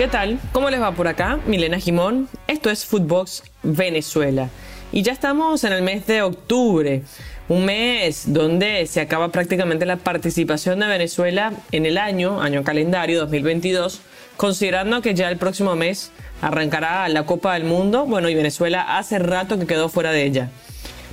¿Qué tal? ¿Cómo les va por acá? Milena Jimón. Esto es Footbox Venezuela. Y ya estamos en el mes de octubre, un mes donde se acaba prácticamente la participación de Venezuela en el año, año calendario 2022, considerando que ya el próximo mes arrancará la Copa del Mundo, bueno, y Venezuela hace rato que quedó fuera de ella.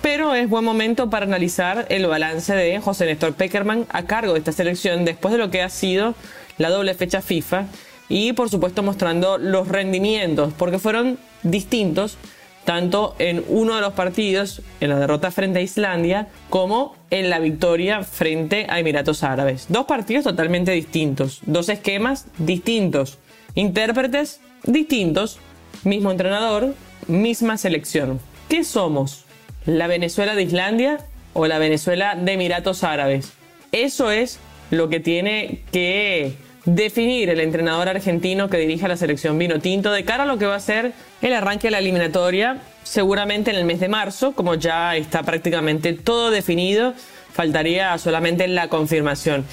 Pero es buen momento para analizar el balance de José Néstor Peckerman a cargo de esta selección después de lo que ha sido la doble fecha FIFA y por supuesto mostrando los rendimientos, porque fueron distintos tanto en uno de los partidos, en la derrota frente a Islandia, como en la victoria frente a Emiratos Árabes. Dos partidos totalmente distintos, dos esquemas distintos, intérpretes distintos, mismo entrenador, misma selección. ¿Qué somos? ¿La Venezuela de Islandia o la Venezuela de Emiratos Árabes? Eso es lo que tiene que definir el entrenador argentino que dirige a la selección vino tinto de cara a lo que va a ser el arranque de la eliminatoria, seguramente en el mes de marzo, como ya está prácticamente todo definido, faltaría solamente la confirmación.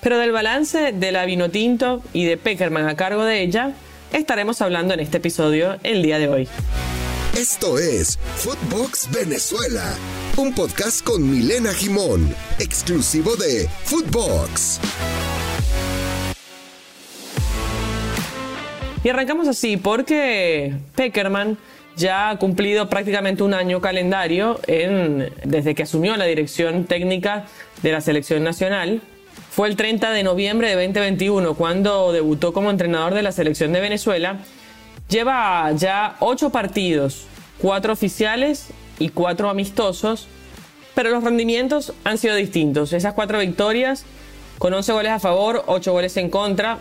Pero del balance de la vino tinto y de Peckerman a cargo de ella, estaremos hablando en este episodio el día de hoy. Esto es Footbox Venezuela, un podcast con Milena Jimón, exclusivo de Footbox. Y arrancamos así porque Peckerman ya ha cumplido prácticamente un año calendario en, desde que asumió la dirección técnica de la selección nacional. Fue el 30 de noviembre de 2021 cuando debutó como entrenador de la selección de Venezuela. Lleva ya 8 partidos, 4 oficiales y 4 amistosos, pero los rendimientos han sido distintos. Esas 4 victorias con 11 goles a favor, 8 goles en contra,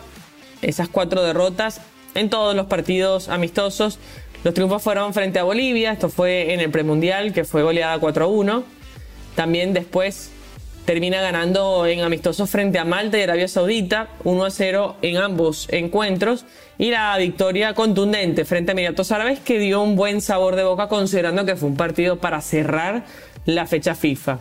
esas 4 derrotas en todos los partidos amistosos. Los triunfos fueron frente a Bolivia, esto fue en el premundial, que fue goleada 4 a 1. También después termina ganando en amistosos frente a Malta y Arabia Saudita, 1 a 0 en ambos encuentros. Y la victoria contundente frente a Emiratos Árabes, que dio un buen sabor de boca, considerando que fue un partido para cerrar la fecha FIFA.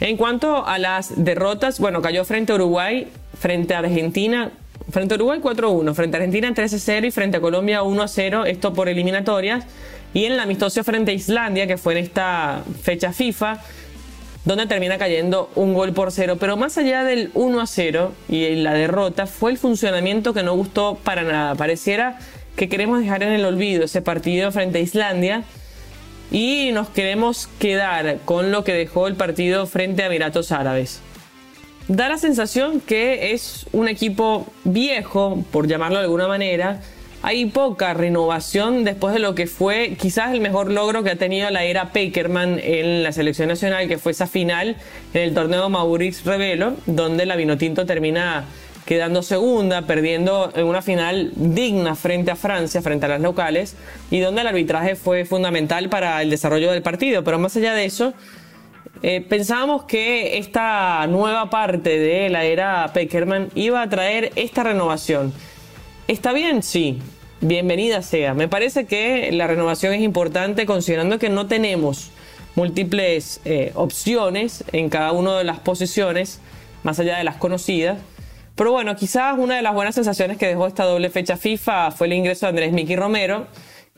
En cuanto a las derrotas, bueno, cayó frente a Uruguay, frente a Argentina, Frente a Uruguay 4-1, frente a Argentina 3-0 y frente a Colombia 1-0, esto por eliminatorias. Y en el amistoso frente a Islandia, que fue en esta fecha FIFA, donde termina cayendo un gol por cero. Pero más allá del 1 0 y la derrota, fue el funcionamiento que no gustó para nada. Pareciera que queremos dejar en el olvido ese partido frente a Islandia y nos queremos quedar con lo que dejó el partido frente a Emiratos Árabes da la sensación que es un equipo viejo, por llamarlo de alguna manera. Hay poca renovación después de lo que fue quizás el mejor logro que ha tenido la era Peckerman en la selección nacional, que fue esa final en el torneo Maurice Revelo, donde la Vinotinto termina quedando segunda, perdiendo en una final digna frente a Francia, frente a las locales, y donde el arbitraje fue fundamental para el desarrollo del partido. Pero más allá de eso, eh, pensábamos que esta nueva parte de la era Peckerman iba a traer esta renovación. ¿Está bien? Sí. Bienvenida sea. Me parece que la renovación es importante considerando que no tenemos múltiples eh, opciones en cada una de las posiciones, más allá de las conocidas. Pero bueno, quizás una de las buenas sensaciones que dejó esta doble fecha FIFA fue el ingreso de Andrés Miki Romero,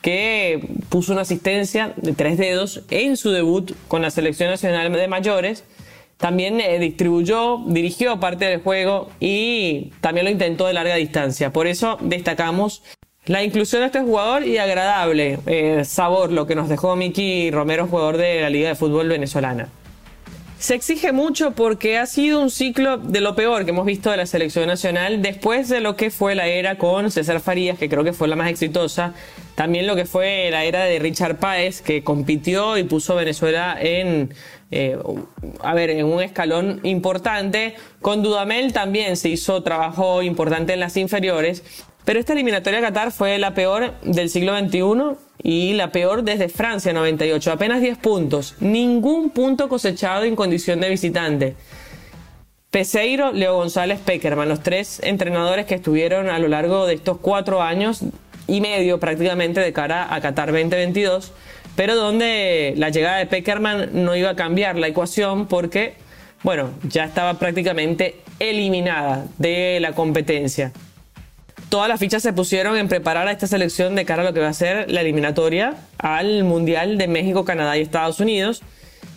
que puso una asistencia de tres dedos en su debut con la selección nacional de mayores. También eh, distribuyó, dirigió parte del juego y también lo intentó de larga distancia. Por eso destacamos la inclusión de este jugador y agradable eh, sabor lo que nos dejó Miki Romero, jugador de la Liga de Fútbol Venezolana. Se exige mucho porque ha sido un ciclo de lo peor que hemos visto de la selección nacional después de lo que fue la era con César Farías, que creo que fue la más exitosa, también lo que fue la era de Richard Páez, que compitió y puso a Venezuela en, eh, a ver, en un escalón importante. Con Dudamel también se hizo trabajo importante en las inferiores. Pero esta eliminatoria a Qatar fue la peor del siglo XXI y la peor desde Francia 98. Apenas 10 puntos. Ningún punto cosechado en condición de visitante. Peseiro, Leo González, Peckerman, los tres entrenadores que estuvieron a lo largo de estos cuatro años y medio prácticamente de cara a Qatar 2022, pero donde la llegada de Peckerman no iba a cambiar la ecuación porque, bueno, ya estaba prácticamente eliminada de la competencia. Todas las fichas se pusieron en preparar a esta selección de cara a lo que va a ser la eliminatoria al Mundial de México, Canadá y Estados Unidos.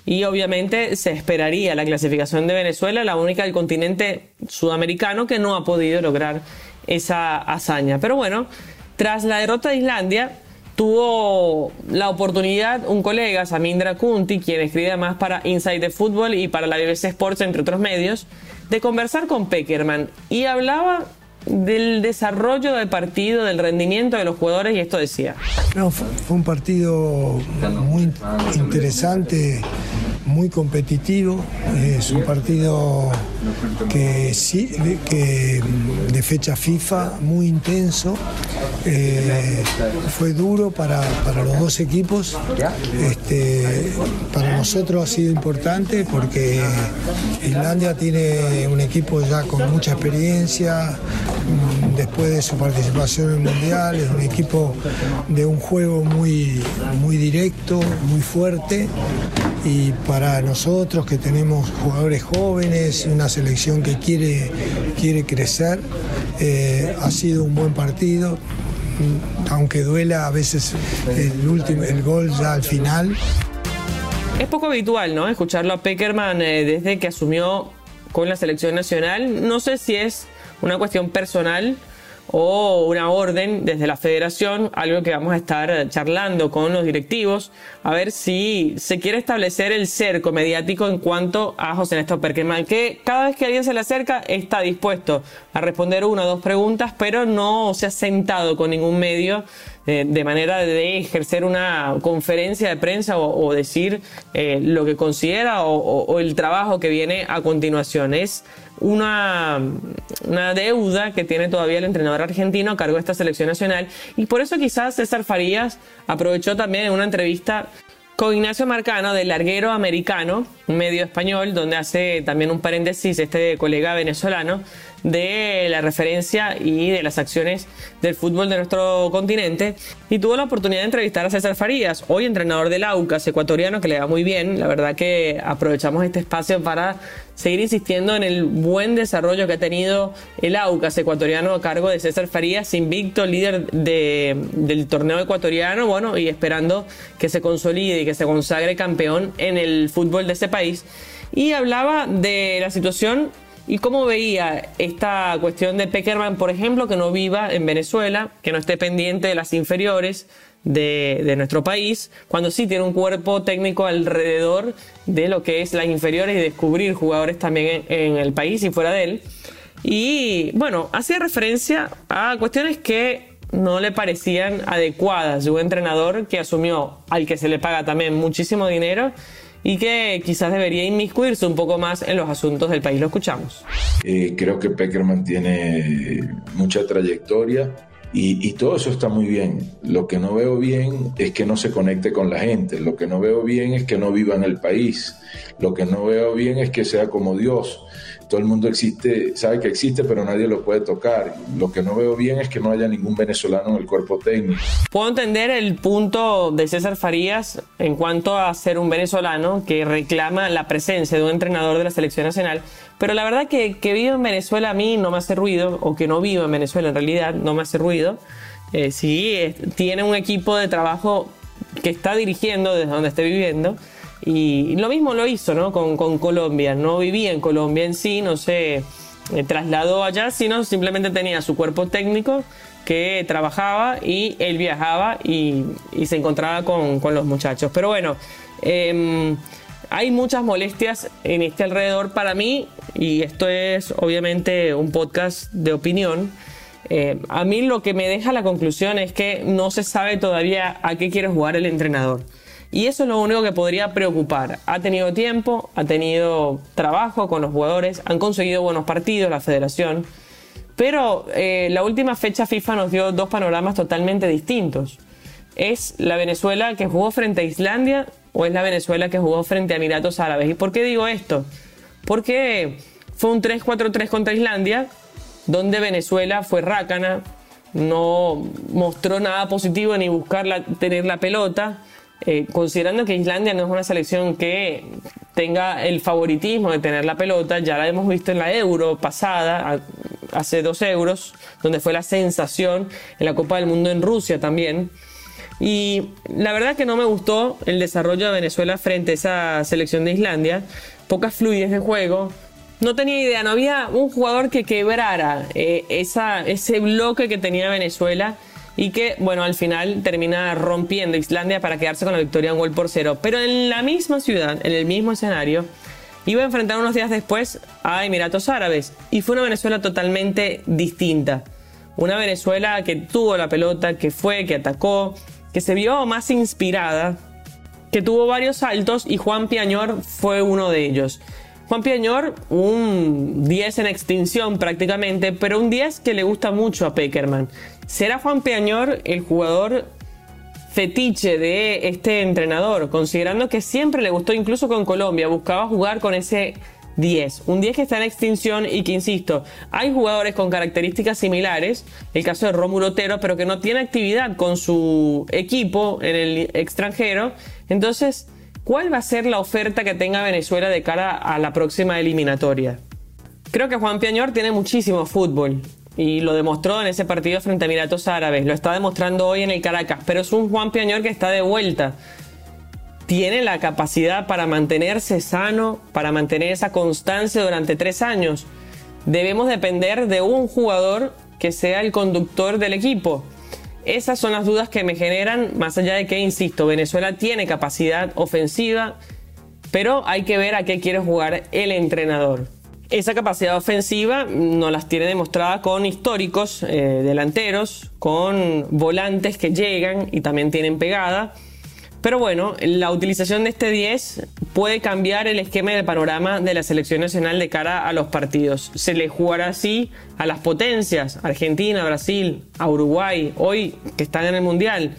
Y obviamente se esperaría la clasificación de Venezuela, la única del continente sudamericano que no ha podido lograr esa hazaña. Pero bueno, tras la derrota de Islandia, tuvo la oportunidad un colega, Samindra Kunti, quien escribe más para Inside the Football y para la BBC Sports, entre otros medios, de conversar con Peckerman y hablaba del desarrollo del partido, del rendimiento de los jugadores y esto decía. No, fue, un partido muy interesante, muy competitivo. Es un partido que sí, que de fecha FIFA, muy intenso. Eh, fue duro para, los dos equipos. Este, para nosotros ha sido importante porque Islandia tiene un equipo ya con mucha experiencia mm, después de su participación en el Mundial, es un equipo de un juego muy, muy directo, muy fuerte y para nosotros que tenemos jugadores jóvenes, una selección que quiere, quiere crecer, eh, ha sido un buen partido aunque duela a veces el, último, el gol ya al final. Es poco habitual, ¿no? Escucharlo a Peckerman eh, desde que asumió con la selección nacional. No sé si es una cuestión personal o una orden desde la federación, algo que vamos a estar charlando con los directivos, a ver si se quiere establecer el cerco mediático en cuanto a José Néstor Perkerman, que cada vez que alguien se le acerca está dispuesto a responder una o dos preguntas, pero no se ha sentado con ningún medio eh, de manera de ejercer una conferencia de prensa o, decir eh, lo que considera o, el trabajo que viene a continuación. Es una, una deuda que tiene todavía el entrenador argentino a cargo de esta selección nacional. Y por eso quizás César Farías aprovechó también en una entrevista con Ignacio Marcano del Larguero Americano, medio español, donde hace también un paréntesis este colega venezolano, de la referencia y de las acciones del fútbol de nuestro continente y tuvo la oportunidad de entrevistar a César Farías, hoy entrenador del Aucas ecuatoriano que le va muy bien, la verdad que aprovechamos este espacio para seguir insistiendo en el buen desarrollo que ha tenido el Aucas ecuatoriano a cargo de César Farías, invicto líder del torneo ecuatoriano, bueno, y esperando que se consolide y que se consagre campeón en el fútbol de ese país. Y hablaba de la situación ¿Y cómo veía esta cuestión de Peckerman, por ejemplo, que no viva en Venezuela, que no esté pendiente de las inferiores de, nuestro país, cuando sí tiene un cuerpo técnico alrededor de lo que es las inferiores y descubrir jugadores también en, el país y fuera de él? Y bueno, hacía referencia a cuestiones que no le parecían adecuadas de un entrenador que asumió al que se le paga también muchísimo dinero y que quizás debería inmiscuirse un poco más en los asuntos del país. Lo escuchamos. Eh, creo que Peckerman tiene mucha trayectoria y, y, todo eso está muy bien. Lo que no veo bien es que no se conecte con la gente. Lo que no veo bien es que no viva en el país. Lo que no veo bien es que sea como Dios todo el mundo existe, sabe que existe, pero nadie lo puede tocar. Lo que no veo bien es que no haya ningún venezolano en el cuerpo técnico. Puedo entender el punto de César Farías en cuanto a ser un venezolano que reclama la presencia de un entrenador de la selección nacional, pero la verdad que que vivo en Venezuela a mí no me hace ruido, o que no vivo en Venezuela en realidad no me hace ruido. Eh, sí, tiene un equipo de trabajo que está dirigiendo desde donde esté viviendo y lo mismo lo hizo ¿no? con, con Colombia. No vivía en Colombia en sí, no se eh, trasladó allá, sino simplemente tenía su cuerpo técnico que trabajaba y él viajaba y, y se encontraba con, con, los muchachos. Pero bueno, em, hay muchas molestias en este alrededor para mí y esto es obviamente un podcast de opinión. Eh, a mí lo que me deja la conclusión es que no se sabe todavía a qué quiere jugar el entrenador. Y eso es lo único que podría preocupar. Ha tenido tiempo, ha tenido trabajo con los jugadores, han conseguido buenos partidos la federación, pero eh, la última fecha FIFA nos dio dos panoramas totalmente distintos. ¿Es la Venezuela que jugó frente a Islandia o es la Venezuela que jugó frente a Emiratos Árabes? ¿Y por qué digo esto? Porque fue un 3-4-3 contra Islandia, donde Venezuela fue rácana, no mostró nada positivo ni buscar tener la pelota eh, considerando que Islandia no es una selección que tenga el favoritismo de tener la pelota, ya la hemos visto en la Euro pasada, hace dos euros, donde fue la sensación en la Copa del Mundo en Rusia también. Y la verdad que no me gustó el desarrollo de Venezuela frente a esa selección de Islandia. Poca fluidez de juego. No tenía idea, no había un jugador que quebrara eh, esa, ese bloque que tenía Venezuela y que, bueno, al final termina rompiendo Islandia para quedarse con la victoria un gol por cero. Pero en la misma ciudad, en el mismo escenario, iba a enfrentar unos días después a Emiratos Árabes y fue una Venezuela totalmente distinta. Una Venezuela que tuvo la pelota, que fue, que atacó, que se vio más inspirada, que tuvo varios saltos y Juan Piañor fue uno de ellos. Juan Piañor, un 10 en extinción prácticamente, pero un 10 que le gusta mucho a Peckerman. ¿Será Juan Piañor el jugador fetiche de este entrenador? Considerando que siempre le gustó, incluso con Colombia, buscaba jugar con ese 10. Un 10 que está en extinción y que, insisto, hay jugadores con características similares, el caso de Rómulo Otero, pero que no tiene actividad con su equipo en el extranjero. Entonces, ¿cuál va a ser la oferta que tenga Venezuela de cara a la próxima eliminatoria? Creo que Juan Piañor tiene muchísimo fútbol y lo demostró en ese partido frente a Emiratos Árabes, lo está demostrando hoy en el Caracas, pero es un Juan Piañor que está de vuelta tiene la capacidad para mantenerse sano, para mantener esa constancia durante tres años. Debemos depender de un jugador que sea el conductor del equipo. Esas son las dudas que me generan, más allá de que, insisto, Venezuela tiene capacidad ofensiva, pero hay que ver a qué quiere jugar el entrenador. Esa capacidad ofensiva nos las tiene demostrada con históricos eh, delanteros, con volantes que llegan y también tienen pegada pero bueno, la utilización de este 10 puede cambiar el esquema del panorama de la selección nacional de cara a los partidos. Se le jugará así a las potencias, Argentina, Brasil, a Uruguay, hoy que están en el Mundial.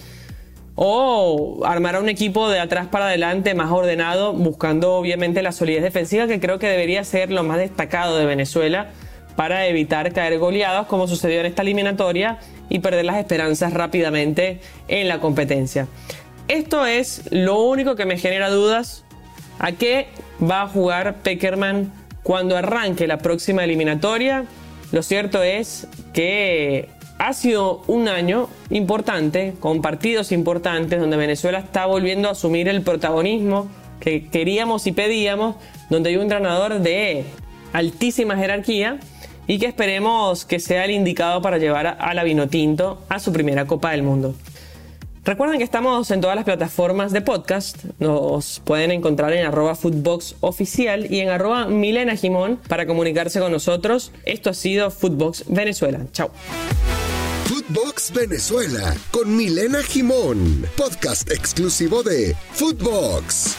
O armará un equipo de atrás para adelante más ordenado, buscando obviamente la solidez defensiva, que creo que debería ser lo más destacado de Venezuela para evitar caer goleados como sucedió en esta eliminatoria y perder las esperanzas rápidamente en la competencia. Esto es lo único que me genera dudas. ¿A qué va a jugar Peckerman cuando arranque la próxima eliminatoria? Lo cierto es que ha sido un año importante, con partidos importantes, donde Venezuela está volviendo a asumir el protagonismo que queríamos y pedíamos, donde hay un entrenador de altísima jerarquía y que esperemos que sea el indicado para llevar a la Vinotinto a su primera Copa del Mundo. Recuerden que estamos en todas las plataformas de podcast. Nos pueden encontrar en arroba footbox oficial y en arroba Milena para comunicarse con nosotros. Esto ha sido Footbox Venezuela. Chao. Footbox Venezuela con Milena Jimón, podcast exclusivo de Footbox.